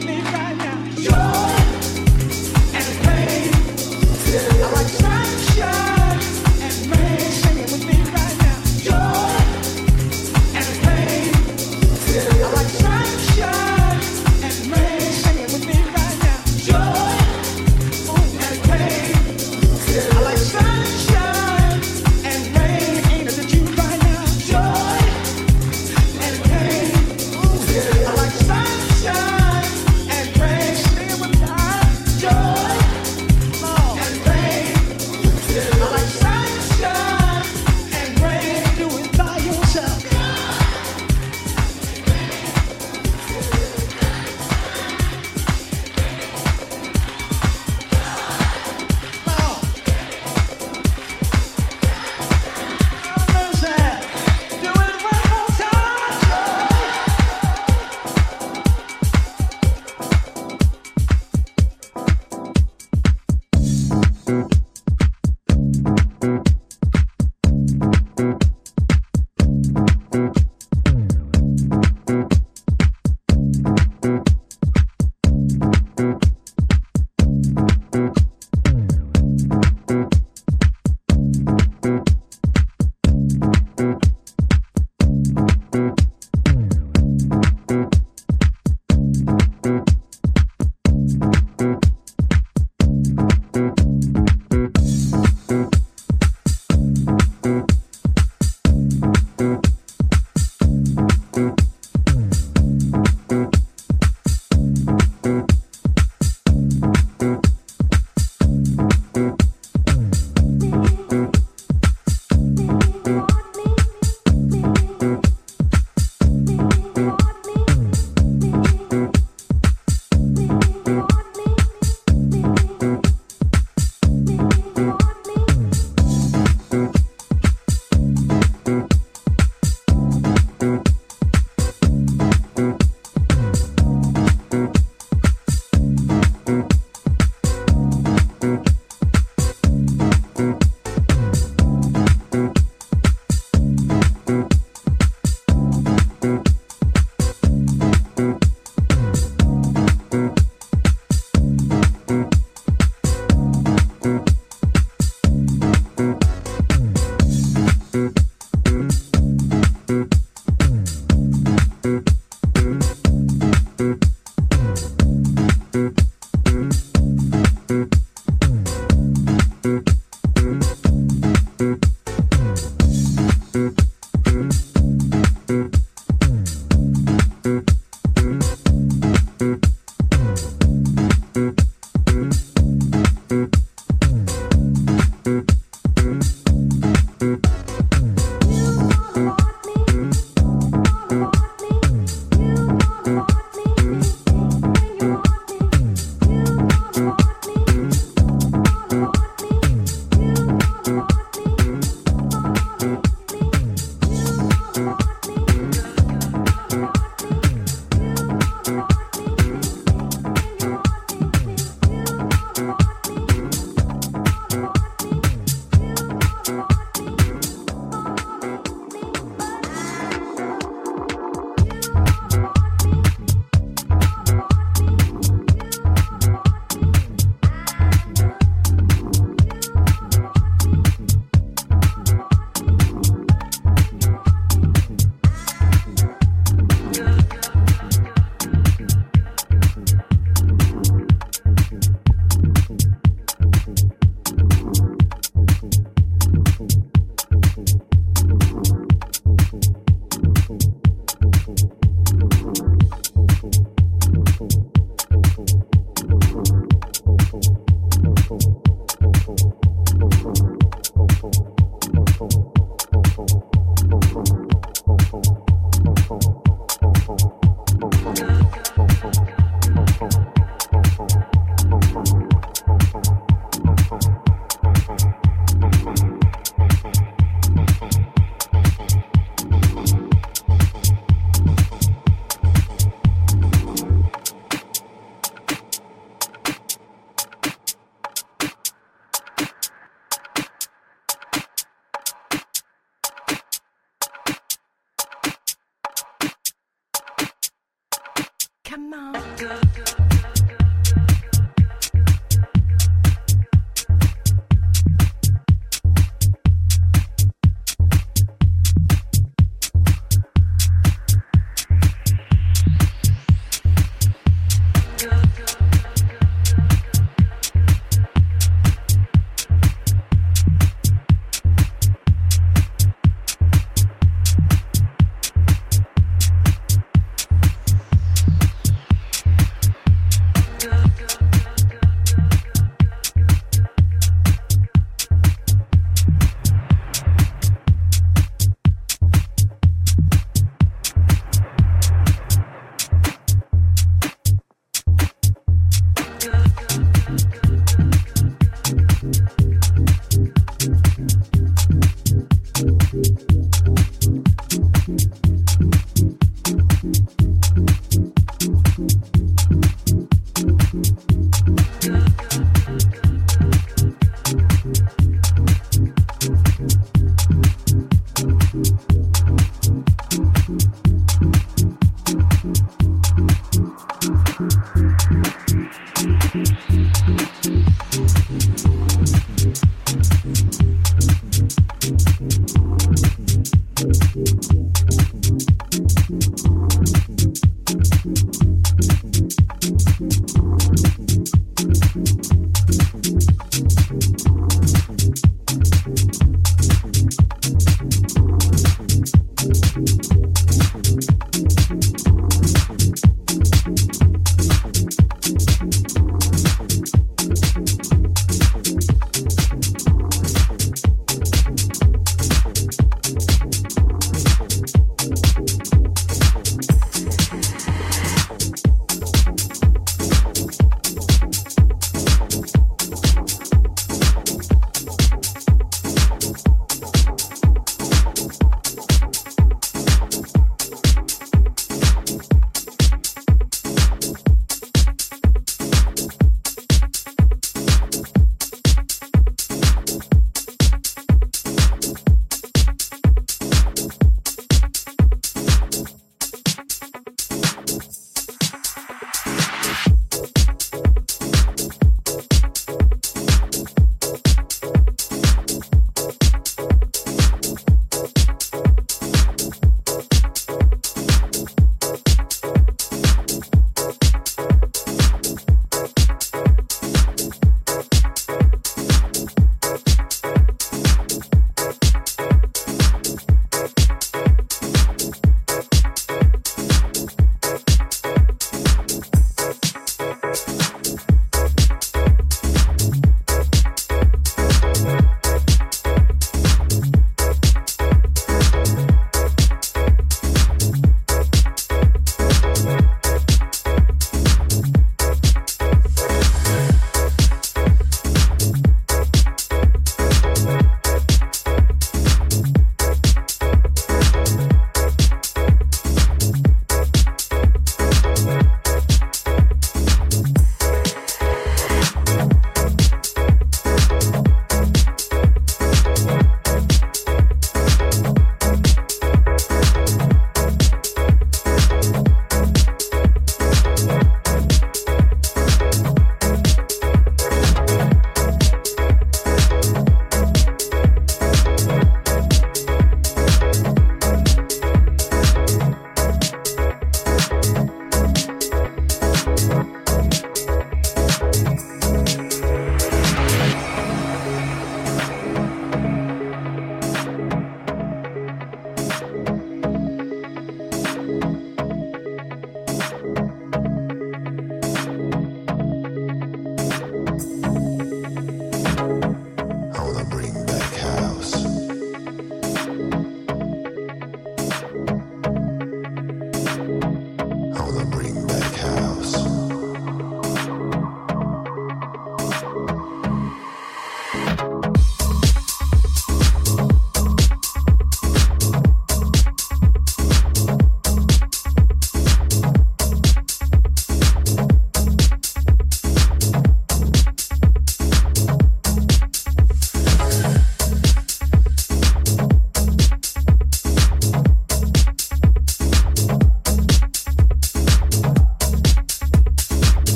Sunshine and rain,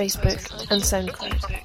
Facebook, and SoundCloud.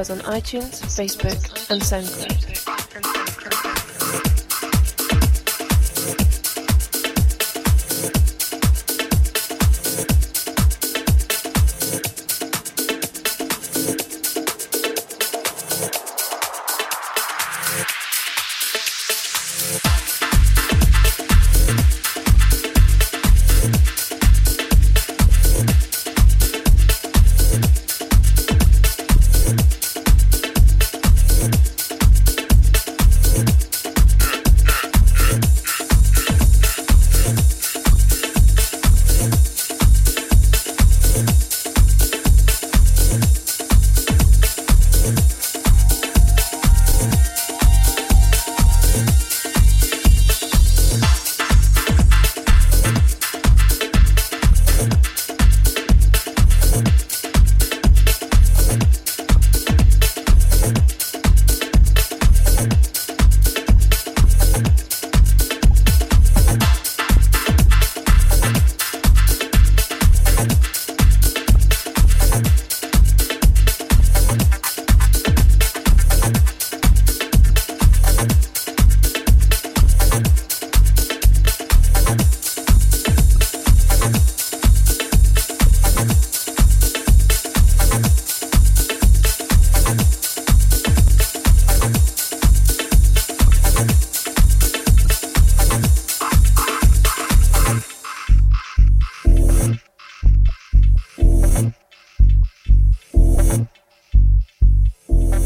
Us on iTunes, Facebook, and SoundCloud.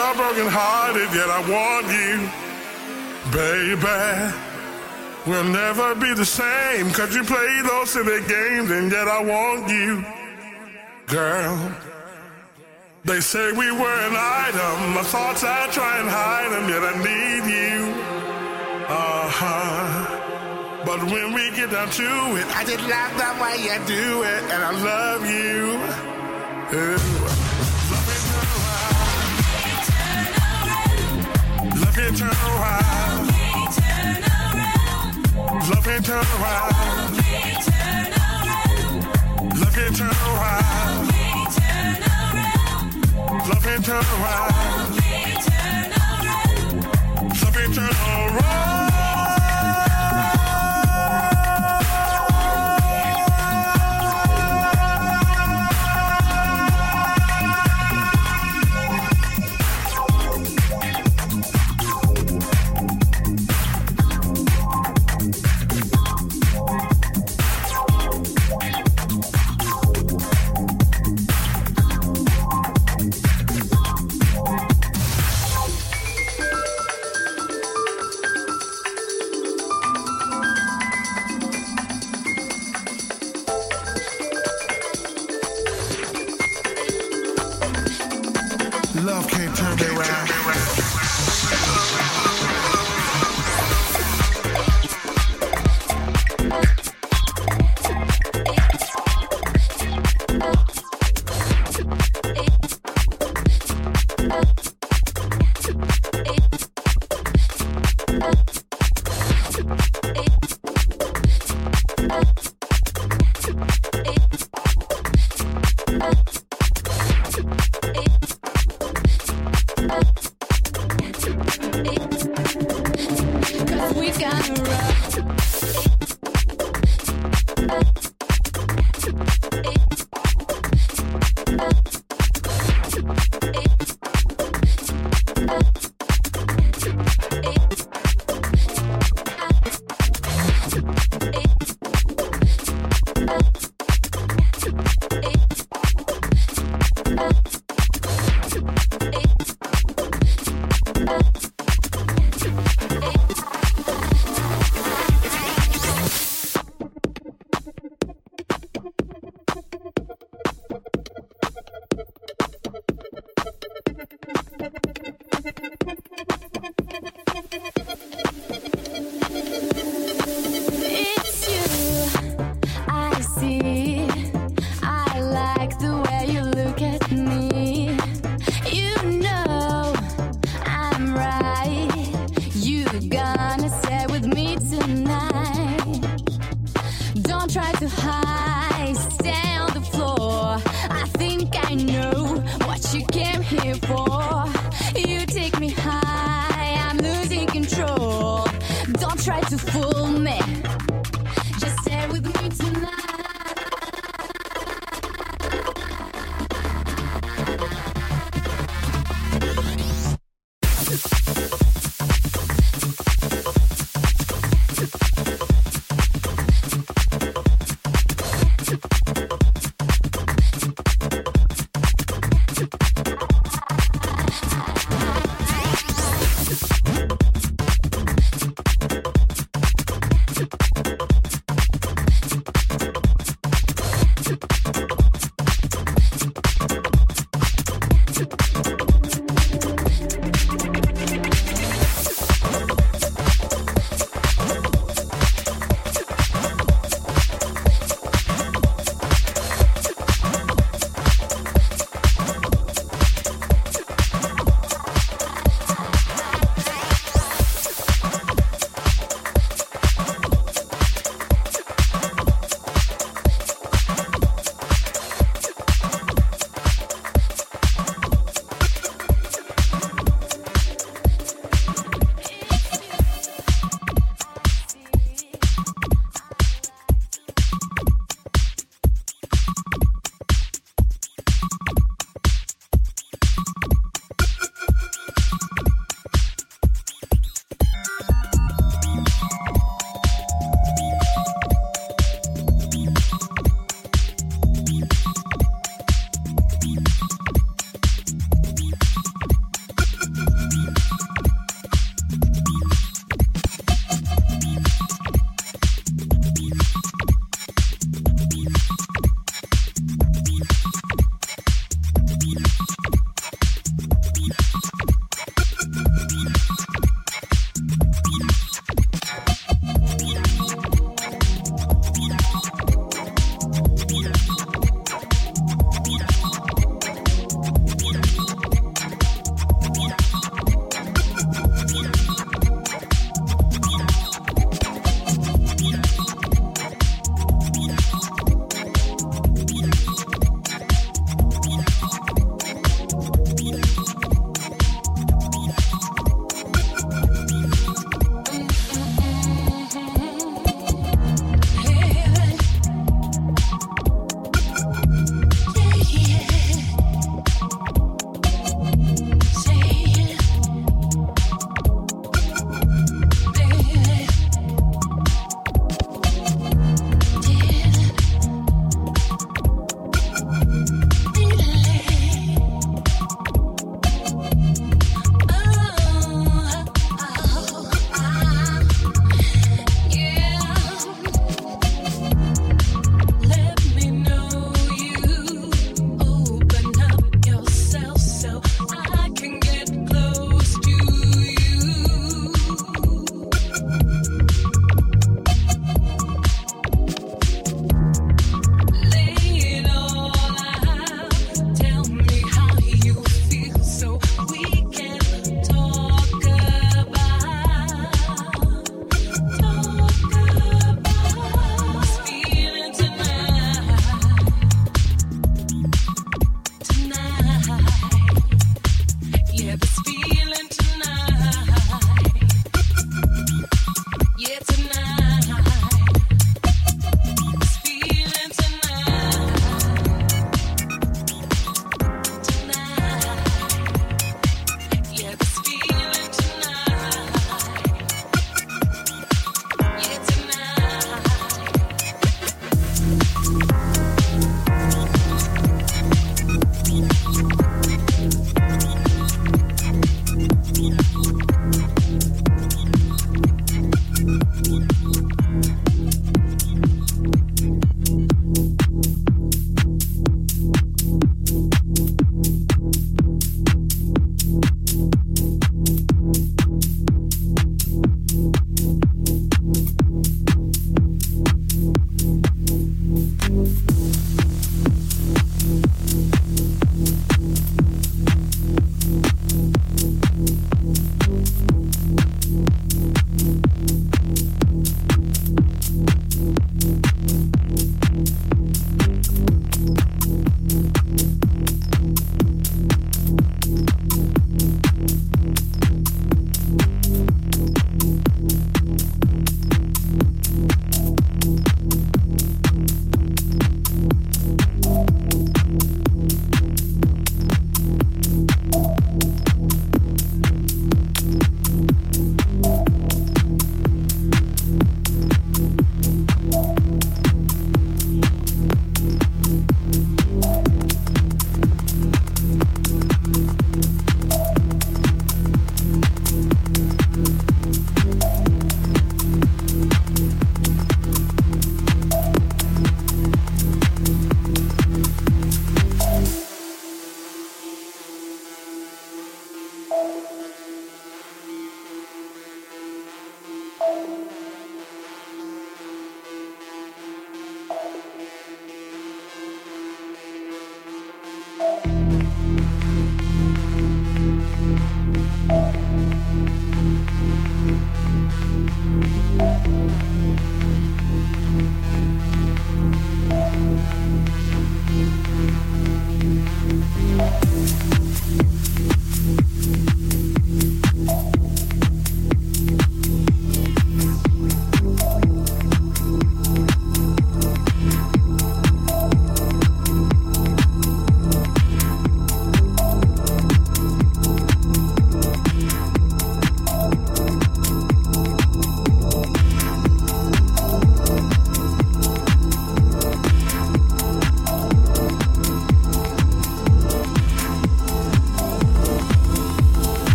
My dreams are broken hearted, yet I want you, baby. We'll never be the same, cause you play those silly games, and yet I want you, girl. They say we were an item, my thoughts I try and hide them, yet I need you. Uh-huh. But when we get down to it, I just love the way you do it, and I love you. Ooh. Love it, turn around. Love it, turn around. Love it, turn around. Love it, turn around. Love it, turn around.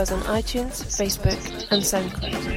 Us on iTunes, Facebook, and SoundCloud.